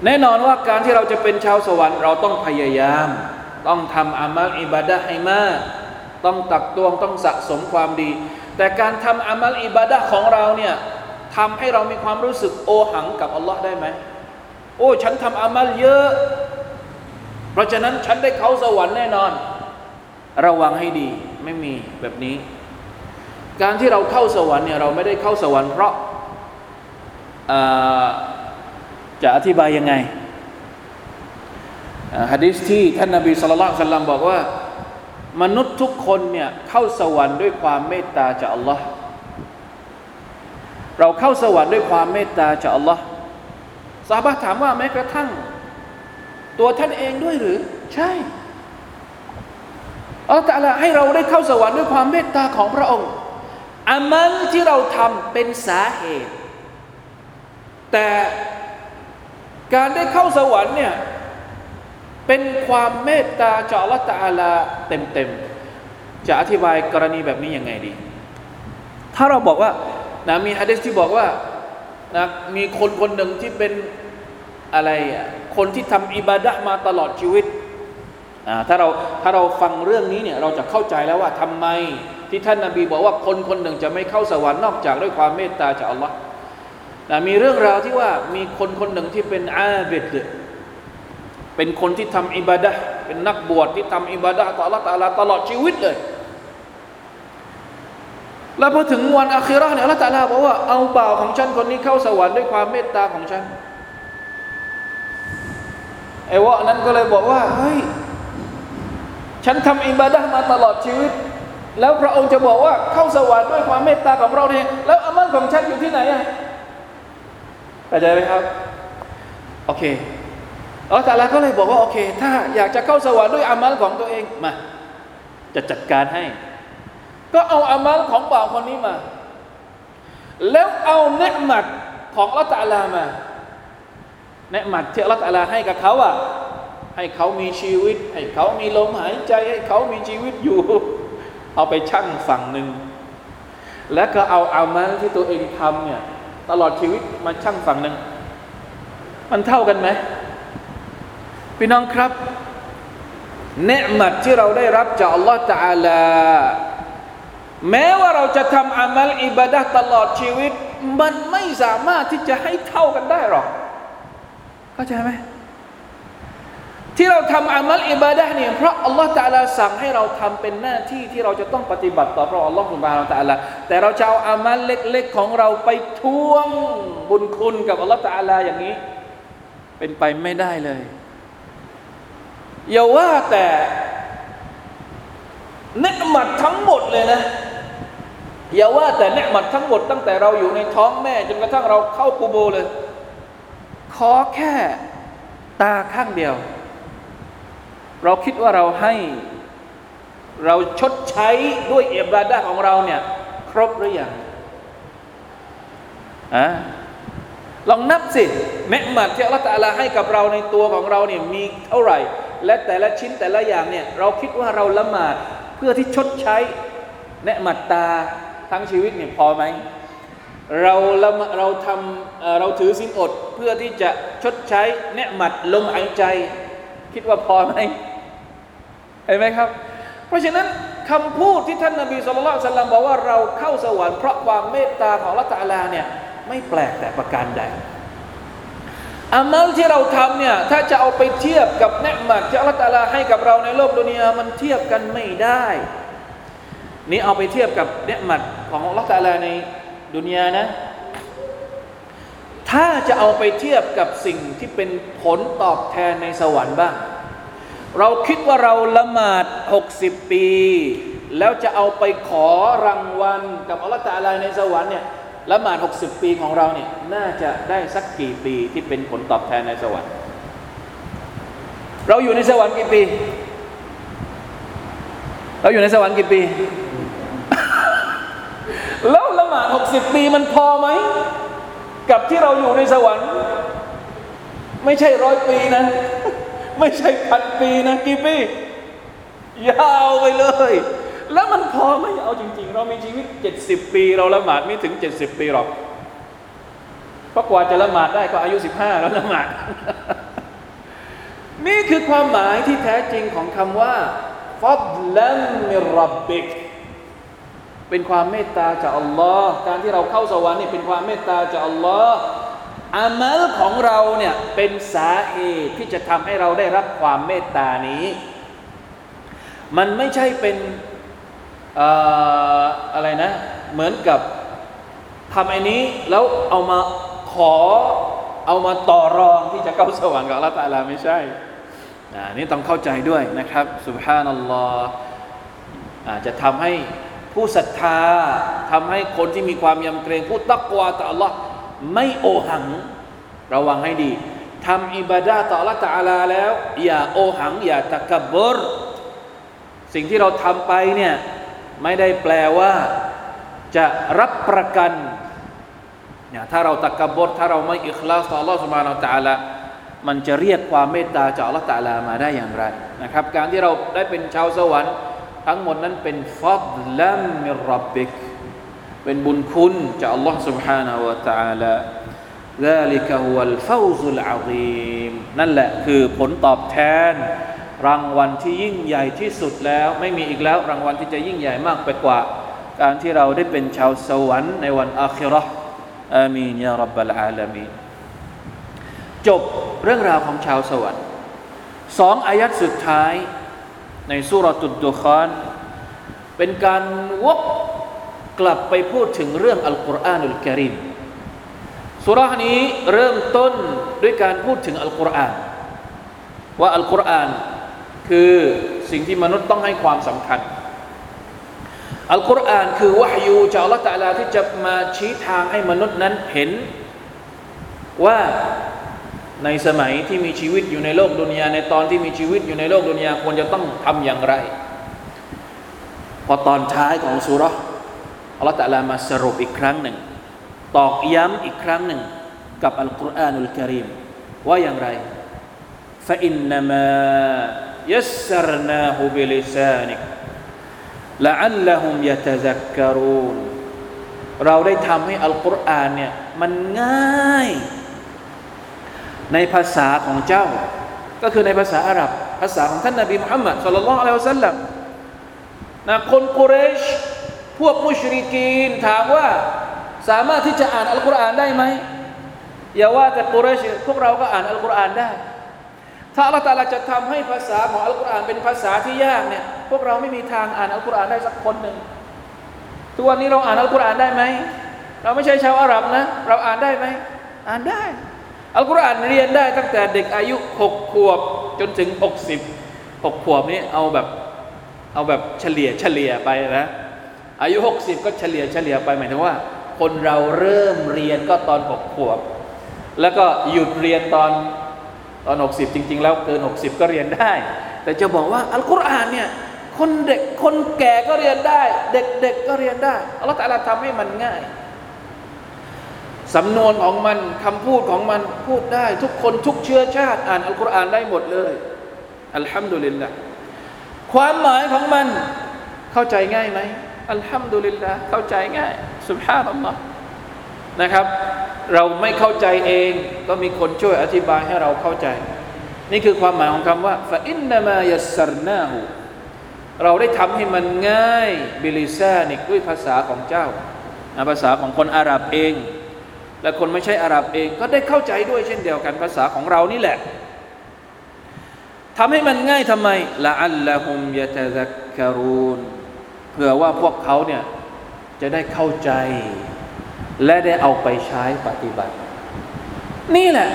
แน่นอนว่าการที่เราจะเป็นชาวสวรรค์ เราต้องพยายาม ต้องทำอามัลอิบาดะให้มาก ต้องตักตวงต้องสะสมความดี แต่การทำอามัลอิบาดะของเราเนี่ยทำให้เรามีความรู้สึกโอหังกับอัลลอฮ์ได้ไหมโอ้ฉันทำอามัลเยอะ เพราะฉะนั้นฉันได้เข้าสวรรค์แน่นอน ระวังให้ดีไม่มีแบบนี้ การที่เราเข้าสวรรค์เนี่ยเราไม่ได้เข้าสวรรค์เพราะจะอธิบายยังไงฮะดิษที่ท่านนบีสุลต่านสัลลัมบอกว่า มนุษย์ทุกคนเนี่ยเข้าสวรรค์ด้วยความเมตตาจากอัลลอฮ์เราเข้าสวรรค์ด้วยความเมตตาจากอัลลอฮ์สาบะถามว่าแม้กระทั่ง ตัวท่านเองด้วยหรือ ใช่อัลลอฮฺให้เราได้เข้าสวรรค์ด้วยความเมตตาของพระองค์อามัลที่เราทำเป็นสาเหตุ แต่การได้เข้าสวรรค์เนี่ย เป็นความเมตตาจากอัลลอฮฺตาลาเต็มๆ จะอธิบายกรณีแบบนี้ยังไงดี ถ้าเราบอกว่านะมีฮะดิษที่บอกว่านะมีคนคนหนึ่งที่เป็นอะไรอะคนที่ทำอิบาดะมาตลอดชีวิตถ้าเราถ้าเราฟังเรื่องนี้เนี่ยเราจะเข้าใจแล้วว่าทำไมที่ท่านนาบีบอกว่าคนคนหนึ่งจะไม่เข้าสวรรค์นอกจากด้วยความเมตตาจากอัลลอฮ์นะมีเรื่องราวที่ว่ามีคนคนหนึ่งที่เป็นอาเบด เป็นคนที่ทำอิบาดะเป็นนักบวชที่ทำอิบาดะต่อ Allah ตาลาตลอดชีวิตเลย แล้วพอถึงวันอาคิราเนี่ย Allah ตาลาบอกว่าเอาบ่าวของฉันคนนี้เข้าสวรรค์ด้วยความเมตตาของฉันไอ้วะนั้นก็เลยบอกว่าเฮ้ยฉันทำอิบาดะมาตลอดชีวิต แล้วพระองค์จะบอกว่าเข้าสวรรค์ด้วยความเมตตาของเราเนี่ยแล้วอามัลของฉันอยู่ที่ไหนอะเข้าใจไหมครับ โอเค อัลลอฮฺตาลาก็เลยบอกว่าโอเค ถ้าอยากจะเข้าสวรรค์ด้วยอามัลของตัวเองมา จะจัดการให้ ก็เอาอามัลของบ่าวคนนี้มา แล้วเอาเนืหมัดของอัลตาลามาเนืหมัดที่อัลตาลาให้กับเขาอะให้เขามีชีวิต ให้เขามีลมหายใจ ให้เขามีชีวิตอยู่ เอาไปชั่งฝั่งหนึ่ง แล้วก็เอาอามัลที่ตัวเองทำเนี่ยตลอดชีวิตมาชั่งฝั่งหนึ่ง มันเท่ากันไหม พี่น้องครับเนืมัดที่เราได้รับจากอัลลอฮฺตาลา แม้ว่าเราจะทำอามัลอิบาดะตลอดชีวิต มันไม่สามารถที่จะให้เท่ากันได้หรอกเข้าใจไหมที่เราทำอามัลอิบาดะเนี่ยเพราะอัลลอฮฺตาลาสั่งให้เราทำเป็นหน้าที่ที่เราจะต้องปฏิบัติต่อพระอัลลอฮฺสุบานตาลาแต่เราจะเอาอามัลเล็กๆ ของเราไปทวงบุญคุณกับอัลลอฮฺตาลาอย่างนี้ เป็นไปไม่ได้เลย อย่าว่าแต่เนืหมัดทั้งหมดเลยนะอย่าว่าแต่เนืหมัดทั้งหมด ตั้งแต่เราอยู่ในท้องแม่จนกระทั่งเราเข้ากูโบเลย ขอแค่ตาข้างเดียว เราคิดว่าเราให้เราชดใช้ด้วยเอบราดาของเราเนี่ย ครบหรือยังอะลองนับสิเนืหมัดที่อัลลอฮฺตะให้กับเราในตัวของเราเนี่ยมีเท่าไหร่ และแต่ละชิ้นแต่ละอย่างเนี่ยเราคิดว่าเราละหมาดเพื่อที่ชดใช้เนืหมัดตาทั้งชีวิตเนี่ยพอไหมเราละเราทำเราถือสินอดเพื่อที่จะชดใช้เนืหมัดลมหายใจ คิดว่าพอไหมเห็นไหมครับ เพราะฉะนั้นคำพูดที่ท่านนบีสุลต่านสัลลัมบอกว่าเราเข้าสวรรค์เพราะความเมตตาของละตาลาเนี่ยไม่แปลกแต่ประการใด อามัลที่เราทำเนี่ยถ้าจะเอาไปเทียบกับเนืหมัดที่อัลลอฮฺตาลาให้กับเราในโลกดุนยามันเทียบกันไม่ได้ นี่เอาไปเทียบกับเนืหมัดของอัลลอฮฺตาลาในดุนยานะ ถ้าจะเอาไปเทียบกับสิ่งที่เป็นผลตอบแทนในสวรรค์บ้าง เราคิดว่าเราละหมาด 60 ปี แล้วจะเอาไปขอรางวัลกับอัลลอฮฺตาลาในสวรรค์เนี่ย ละหมาด60 ปีของเราเนี่ยน่าจะได้สักกี่ปีที่เป็นผลตอบแทนในสวรรค์ เราอยู่ในสวรรค์กี่ปี เราอยู่ในสวรรค์กี่ปี แล้วละหมาด60 ปีมันพอไหม กับที่เราอยู่ในสวรรค์ ไม่ใช่ร้อยปีนะ ไม่ใช่พันปีนะกี่ปี ยาวไปเลย แล้วมันพอไหมเอาจริง ๆ เรามีชีวิตเจ็ดสิบปี เราละหมาดไม่ถึงเจ็ดสิบปีหรอกเพราะกว่าจะละหมาดได้ก็อายุสิบห้าแล้วละหมาด นี่คือความหมายที่แท้จริงของคำว่าฟัดลัมมิรับบิกเป็นความเมตตาจากอัลลอฮ์การที่เราเข้าสวรรค์นี่เป็นความเมตตาจากอัลลอฮ์อามัลของเราเนี่ยเป็นสาเหตุที่จะทำให้เราได้รับความเมตตานี้ มันไม่ใช่เป็น อะไรนะ เหมือนกับทำไอ้นี้แล้วเอามาขอเอามาต่อรองที่จะเข้าสวรรค์กับลลอฮฺตาลาไม่ใช่อันนี้ต้องเข้าใจด้วยนะครับสุบฮานัลลอฮ์อาจจะทำให้ผู้ศรัทธาทำให้คนที่มีความยำเกรงผู้ตักวาต่อ Allah ไม่โอหัง ระวังให้ดีทำอิบาดาต่อ Allah ตาลาแล้ว อย่าโอหัง อย่าตะกบรสิ่งที่เราทำไปเนี่ย ไม่ได้แปลว่าจะรับประกันเนี่ยถ้าเราตะกบดถ้าเราไม่อิคลาสต่อ Allah سبحانه และ تعالى มันจะเรียกความเมตตาจาก Allah تعالى มาได้อย่างไรนะครับ การที่เราได้เป็นชาวสวรรค์ ทั้งหมดนั้นเป็นฟัดลัมมิรับบิกเป็นบุญคุณจาก Allah سبحانه และ تعالى ذلك هو الفوز العظيم นั่นแหละคือผลตอบแทน รางวัลที่ยิ่งใหญ่ที่สุดแล้ว ไม่มีอีกแล้วรางวัลที่จะยิ่งใหญ่มากไปกว่า การที่เราได้เป็นชาวสวรรค์ในวันอาคิรออามีนยารับบลอาลามีจบเรื่องราวของชาวสวรรค์สองอายัดสุดท้ายในสุรตุดดุคานเป็นการวกกลับไปพูดถึงเรื่องอัลกุรอานุลกิริมสุรานี้เริ่มต้นด้วยการพูดถึงอัลกุรอานว่าอัลกุรอาน คือสิ่งที่มนุษย์ต้องให้ความสำคัญ อัลกุรอานคือวะฮยูจากอัลลอฮฺตะลาที่จะมาชี้ทางให้มนุษย์นั้นเห็นว่าในสมัยที่มีชีวิตอยู่ในโลกดุนยาในตอนที่มีชีวิตอยู่ในโลกดุนยาควรจะต้องทำอย่างไร พอตอนท้ายของสุรอัลลอฮฺตะลามาสรุปอีกครั้งหนึ่ง ตอกย้ำอีกครั้งหนึ่ง กับอัลกุรอานุลกิริมว่าอย่างไร يسرناه بلسانك لعلهم يتذكرون ฮุมยะตะารูนเราได้ทำให้อัลกุรอานเนี่ยมันง่าย ในภาษาของเจ้า ก็คือในภาษาอาหรับ ภาษาของท่านนบีมุฮัมมัดสุลลัลลอะลัยฮิวสัลลัมนะคนกุเรช พวกมุชริกีนถามว่าสามารถที่จะอ่านอัลกุรอานได้ไหมอย่าว่าแต่กุเรชพวกเราก็อ่านอัลกุรอานได้ ถ้าอัลลอฮฺตาลาจะทำให้ภาษาของอัลกุรอานเป็นภาษาที่ยากเนี่ย พวกเราไม่มีทางอ่านอัลกุรอานได้สักคนหนึ่งทุกวันนี้เราอ่านอัลกุรอานได้ไหม เราไม่ใช่ชาวอาหรับนะ เราอ่านได้ไหม อ่านได้ อัลกุรอานเรียนได้ตั้งแต่เด็กอายุหกขวบจนถึงหกสิบหกขวบนี่เอาแบบเอาแบบเฉลี่ยเฉลี่ยไปนะ อายุหกสิบก็เฉลี่ยเฉลี่ยไปหมายถึงว่า คนเราเริ่มเรียนก็ตอนหกขวบ แล้วก็หยุดเรียนตอน อนหกสิบจริง ๆ แล้วเกินหกสิบก็เรียนได้ แต่จะบอกว่าอัลกุรอานเนี่ยคนเด็กคนแก่ก็เรียนได้ เด็กๆก็เรียนได้อัลลอฮฺตะลาทำให้มันง่ายสำนวนของมันคำพูดของมันพูดได้ ทุกคนทุกเชื้อชาติ อ่านอัลกุรอานได้หมดเลยอัลฮัมดุลิลละความหมายของมันเข้าใจง่ายไหมอัลฮัมดุลิลละเข้าใจง่ายสุบฮานัลลอฮ์ นะครับ เราไม่เข้าใจเองก็มีคนช่วยอธิบายให้เราเข้าใจ นี่คือความหมายของคำว่าفإنما يسرناهเราได้ทำให้มันง่ายبلسانكด้วยภาษาของเจ้า ภาษาของคนอาหรับเอง และคนไม่ใช่อาหรับเองก็ได้เข้าใจด้วยเช่นเดียวกันภาษาของเรานี่แหละทำให้มันง่ายทำไมلعلهم يتذكرونกรูนเพื่อว่าพวกเขาเนี่ยจะได้เข้าใจ และได้เอาไปใช้ปฏิบัติ นี่แหละ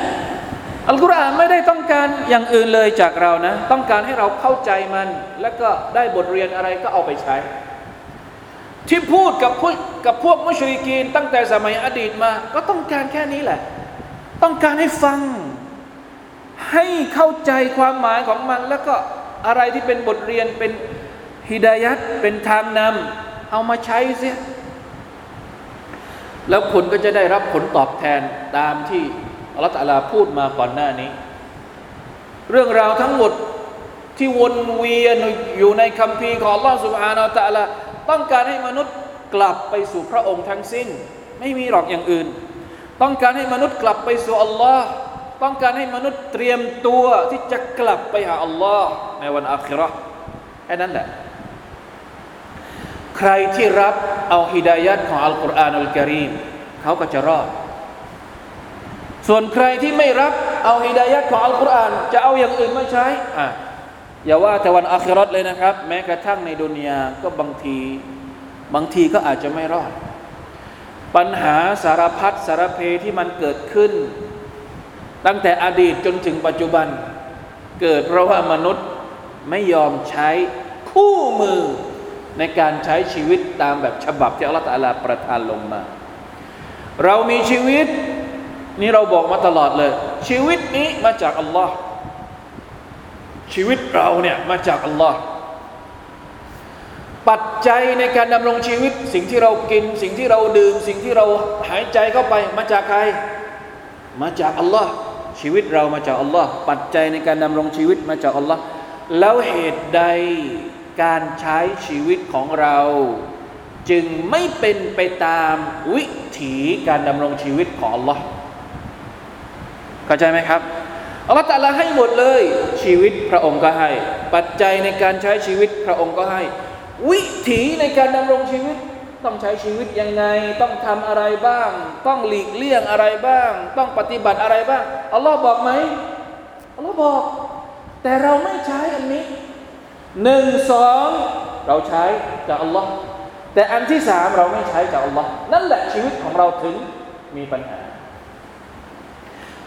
อัลกุรอานไม่ได้ต้องการอย่างอื่นเลยจากเรานะ ต้องการให้เราเข้าใจมัน แล้วก็ได้บทเรียนอะไรก็เอาไปใช้ ที่พูดกับพวกกับพวกมุชริกีนตั้งแต่สมัยอดีตมา ก็ต้องการแค่นี้แหละ ต้องการให้ฟัง ให้เข้าใจความหมายของมัน แล้วก็อะไรที่เป็นบทเรียนเป็นฮิดายัดเป็นทางนำเอามาใช้เสีย แล้วคุณก็จะได้รับผลตอบแทนตามที่อัลลอฮฺลาพูดมาก่อนหน้านี้ เรื่องราวทั้งหมดที่วนเวียนอยู่ในคัมภีร์ของอัลลอฮฺสุบฮานาอัลตะลาต้องการให้มนุษย์กลับไปสู่พระองค์ทั้งสิ้น ไม่มีหรอกอย่างอื่น ต้องการให้มนุษย์กลับไปสู่อัลลอฮ์ต้องการให้มนุษย์เตรียมตัวที่จะกลับไปหาอัลลอฮ์ในวันอาคิรอแค่นั้นแหละ ใครที่รับเอาฮิดายัดของอัลกุรอานอัลกิริมเขาก็จะรอด ส่วนใครที่ไม่รับเอาฮิดายัดของอัลกุรอานจะเอาอย่างอื่นมาใช้อะอย่าว่าแต่วันอาครอตเลยนะครับ แม้กระทั่งในดุนยาก็บางทีบางทีก็อาจจะไม่รอด ปัญหาสารพัดสารเพที่มันเกิดขึ้น ตั้งแต่อดีตจนถึงปัจจุบัน เกิดเพราะว่ามนุษย์ไม่ยอมใช้คู่มือ ในการใช้ชีวิตตามแบบฉบับที่อัลลอฮฺตาลาประทานลงมา เรามีชีวิต นี่เราบอกมาตลอดเลย ชีวิตนี้มาจากอัลลอฮ์ชีวิตเราเนี่ยมาจากอัลลอฮ์ปัจจัยในการดำรงชีวิต สิ่งที่เรากิน สิ่งที่เราดื่ม สิ่งที่เราหายใจเข้าไปมาจากใคร มาจากอัลลอฮ์ชีวิตเรามาจากอัลลอฮ์ปัจจัยในการดำรงชีวิตมาจากอัลลอฮ์แล้วเหตุใด การใช้ชีวิตของเรา จึงไม่เป็นไปตามวิถีการดำรงชีวิตของอัลลอฮ์เข้าใจไหมครับอัลลอฮฺตะลาให้หมดเลย ชีวิตพระองค์ก็ให้ ปัจจัยในการใช้ชีวิตพระองค์ก็ให้ วิถีในการดำรงชีวิต ต้องใช้ชีวิตยังไง ต้องทำอะไรบ้าง ต้องหลีกเลี่ยงอะไรบ้าง ต้องปฏิบัติอะไรบ้างอัลลอฮ์บอกไหมอัลลอฮ์บอก แต่เราไม่ใช้อันนี้ หนึ่งสองเราใช้จากอัลลอฮ์แต่อันที่สามเราไม่ใช้จากอัลลอฮ์นั่นแหละชีวิตของเราถึงมีปัญหา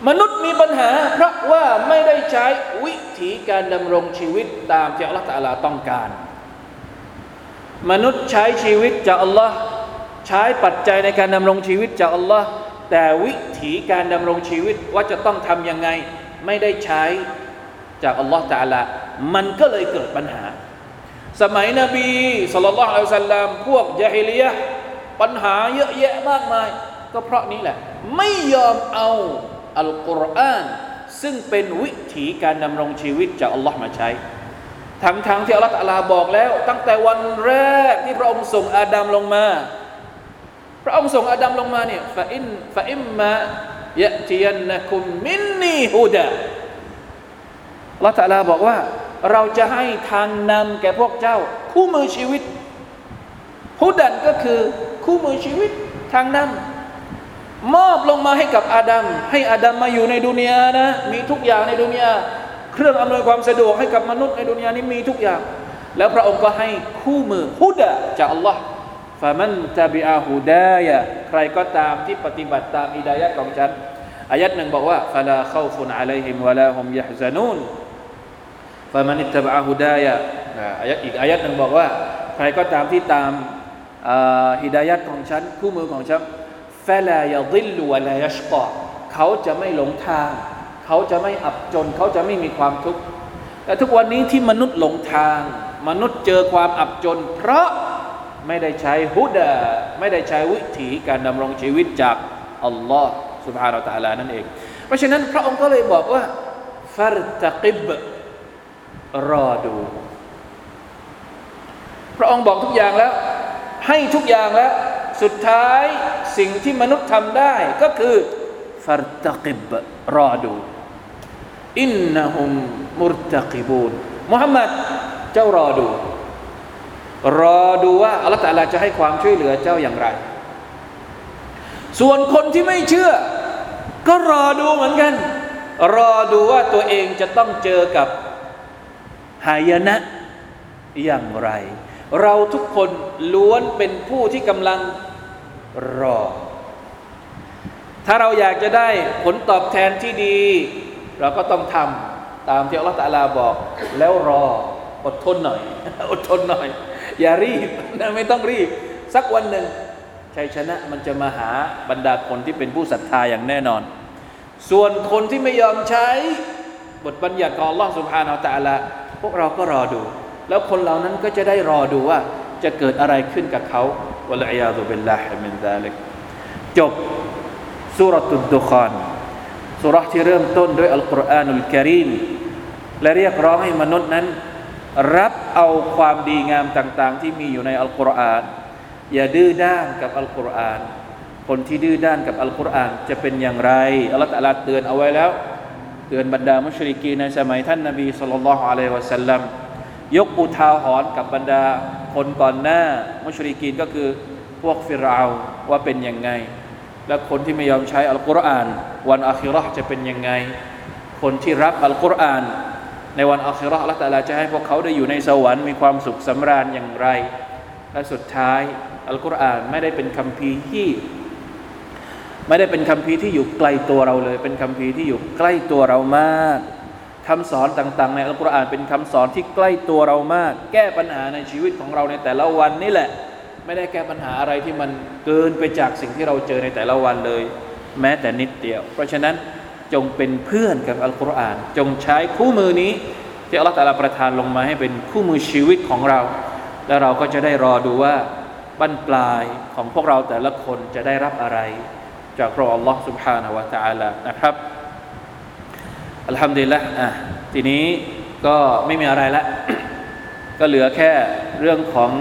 มนุษย์มีปัญหา เพราะว่าไม่ได้ใช้วิธีการดำรงชีวิตตามที่อัลลอฮฺตาลาต้องการ มนุษย์ใช้ชีวิตจากอัลลอฮ์ใช้ปัจจัยในการดำรงชีวิตจากอัลลอฮ์แต่วิธีการดำรงชีวิตว่าจะต้องทำยังไง ไม่ได้ใช้ จากอัลลอฮ์ตาลา มันก็เลยเกิดปัญหา สมัยนบีสุลต่านอัลสลลัมพวกยะฮิลียะปัญหาเยอะแยะมากมาย ก็เพราะนี้แหละ ไม่ยอมเอาอัลกุรอานซึ่งเป็นวิถีการดำรงชีวิตจากอัลลอฮ์มาใช้ ทั้งทางที่อัลลอฮ์ตลาบอกแล้ว ตั้งแต่วันแรกที่พระองค์ส่งอาดัมลงมา พระองค์ส่งอาดัมลงมาเนี่ยฟาอินฟาอิมมายะติยันนะคุมมินนีฮูดา ลลอตะลาบอกว่า เราจะให้ทางนำแก่พวกเจ้า คู่มือชีวิตฮุดันก็คือคู่มือชีวิตทางนำมอบลงมาให้กับอาดัมให้อาดัมมาอยู่ในดุนยานะ มีทุกอย่างในดุนยาเครื่องอำนวยความสะดวกให้กับมนุษย์ในดุนยานี้มีทุกอย่าง แล้วพระองค์ก็ให้คู่มือฮุดะจากอัลลอฮ์ฟามันตาบิอาฮูดายะใครก็ตามที่ปฏิบัติตามอิดายะของฉันอายัดหนึ่งบอกว่าฟาลาเข้าฟุนอะลัยฮิมวะลาฮุมยะฮซานูน ฟามานิตบะฮุดายะาอีกอายัดหนึ่งบอกว่า ใครก็ตามที่ตามฮิดายัดของฉัน คู่มือของฉันแฟลายาดิลวะลายชกอเขาจะไม่หลงทาง เขาจะไม่อับจน เขาจะไม่มีความทุกข์แต่ทุกวันนี้ที่มนุษย์หลงทาง มนุษย์เจอความอับจน เพราะไม่ได้ใช้ฮุดะไม่ได้ใช้วิถีการดำรงชีวิตจากอัลลอฮ์สุบฮานาอัลตะลานั่นเอง เพราะฉะนั้นพระองค์ก็เลยบอกว่าฟัรตะกิบ รอดู พระองค์บอกทุกอย่างแล้ว ให้ทุกอย่างแล้ว สุดท้ายสิ่งที่มนุษย์ทำได้ก็คือฟารตะกิบรอดูอินนะฮุมมุรตะกิบูนมุฮัมมัดเจ้ารอดู รอดูว่าอัลลอฮฺตะลาจะให้ความช่วยเหลือเจ้าอย่างไร ส่วนคนที่ไม่เชื่อ ก็รอดูเหมือนกัน รอดูว่าตัวเองจะต้องเจอกับ หายนะอย่างไร เราทุกคนล้วนเป็นผู้ที่กำลังรอ ถ้าเราอยากจะได้ผลตอบแทนที่ดี เราก็ต้องทำตามที่อัลลอฮฺตะลาบอก แล้วรออดทนหน่อย อดทนหน่อย อย่ารีบนะไม่ต้องรีบ สักวันหนึ่งชัยชนะมันจะมาหาบรรดาคนที่เป็นผู้ศรัทธาอย่างแน่นอน ส่วนคนที่ไม่ยอมใช้ บทบัญญัติของลลอฮฺสุบฮานาอัลตะลา พวกเราก็รอดู แล้วคนเหล่านั้นก็จะได้รอดูว่าจะเกิดอะไรขึ้นกับเขาวะลัยยาตุบิลลาฮิมินซาลิกจบสุรตุดุคานสุรที่เริ่มต้นด้วยอัลกุรอานุลกิริมและเรียกร้องให้มนุษย์นั้น รับเอาความดีงามต่าง ๆ ที่มีอยู่ในอัลกุรอาน อย่าดื้อด้านกับอัลกุรอาน คนที่ดื้อด้านกับอัลกุรอานจะเป็นอย่างไรอัลลอฮฺตะลาเตือนเอาไว้แล้ว เตือนบรรดามุชริกีในสมัยท่านนบีสุลต่านละฮ์อะลัยวะสัลลัมยกอุทาหรณ์กับบรรดาคนก่อนหน้า มุชริกีนก็คือพวกฟิรเอาว่าเป็นยังไง และคนที่ไม่ยอมใช้อัลกุรอาน วันอาคิรอจะเป็นยังไง คนที่รับอัลกุรอาน ในวันอาคิรอละแต่ละจะให้พวกเขาได้อยู่ในสวรรค์มีความสุขสำราญอย่างไร และสุดท้ายอัลกุรอานไม่ได้เป็นคำพีที่ ไม่ได้เป็นคำพีที่อยู่ไกลตัวเราเลย เป็นคำพีที่อยู่ใกล้ตัวเรามากคำสอนต่างๆ ในอัลกุรอานเป็นคำสอนที่ใกล้ตัวเรามาก แก้ปัญหาในชีวิตของเราในแต่ละวันนี่แหละ ไม่ได้แก้ปัญหาอะไรที่มันเกินไปจากสิ่งที่เราเจอในแต่ละวันเลย แม้แต่นิดเดียว เพราะฉะนั้นจงเป็นเพื่อนกับอัลกุรอาน จงใช้คู่มือนี้ ที่อัลลอฮฺตะลาประทานลงมาให้เป็นคู่มือชีวิตของเรา และเราก็จะได้รอดูว่าบั้นปลายของพวกเราแต่ละคนจะได้รับอะไร จากพระอัลลอฮ์ سبحانه และ تعالى นะครับอัลฮัมดุลิลละอ่ะทีนี้ก็ไม่มีอะไรละ ก็เหลือแค่เรื่องของ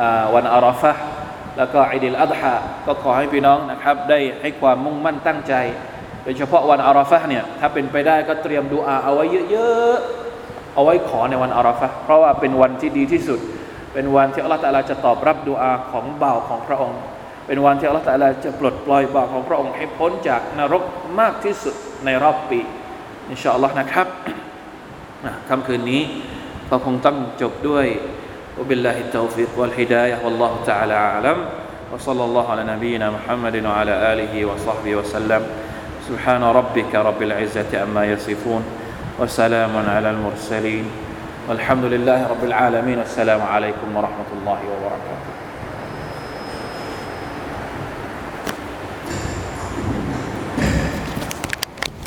อวันอาราฟะแล้วก็อิดิลอัฎฮะก็ขอให้พี่น้องนะครับ ได้ให้ความมุ่งมั่นตั้งใจ โดยเฉพาะวันอาราฟะเนี่ยถ้าเป็นไปได้ก็เตรียมดูอาเอาไว้เยอะๆ เอาไว้ขอในวันอาราฟะเพราะว่าเป็นวันที่ดีที่สุด เป็นวันที่อัลลอฮฺตะลาจะตอบรับดูอาของบ่าวของพระองค์ เป็นวันที่อัลลอฮฺตะลาจะปลดปล่อยบ่าวของพระองค์ให้พ้นจากนรกมากที่สุดในรอบปีอินชาอัลลอฮ์นะครับค่ำคืนนี้ก็คงต้องจบด้วย وبالله التوفيق والهداية والله تعالى أعلم وصلى الله على نبينا محمد وعلى آله وصحبه وسلم سبحان ربك رب العزة أما يصفون وسلام على المرسلين والحمد لله رب العالمين والسلام عليكم ورحمة الله وبركاته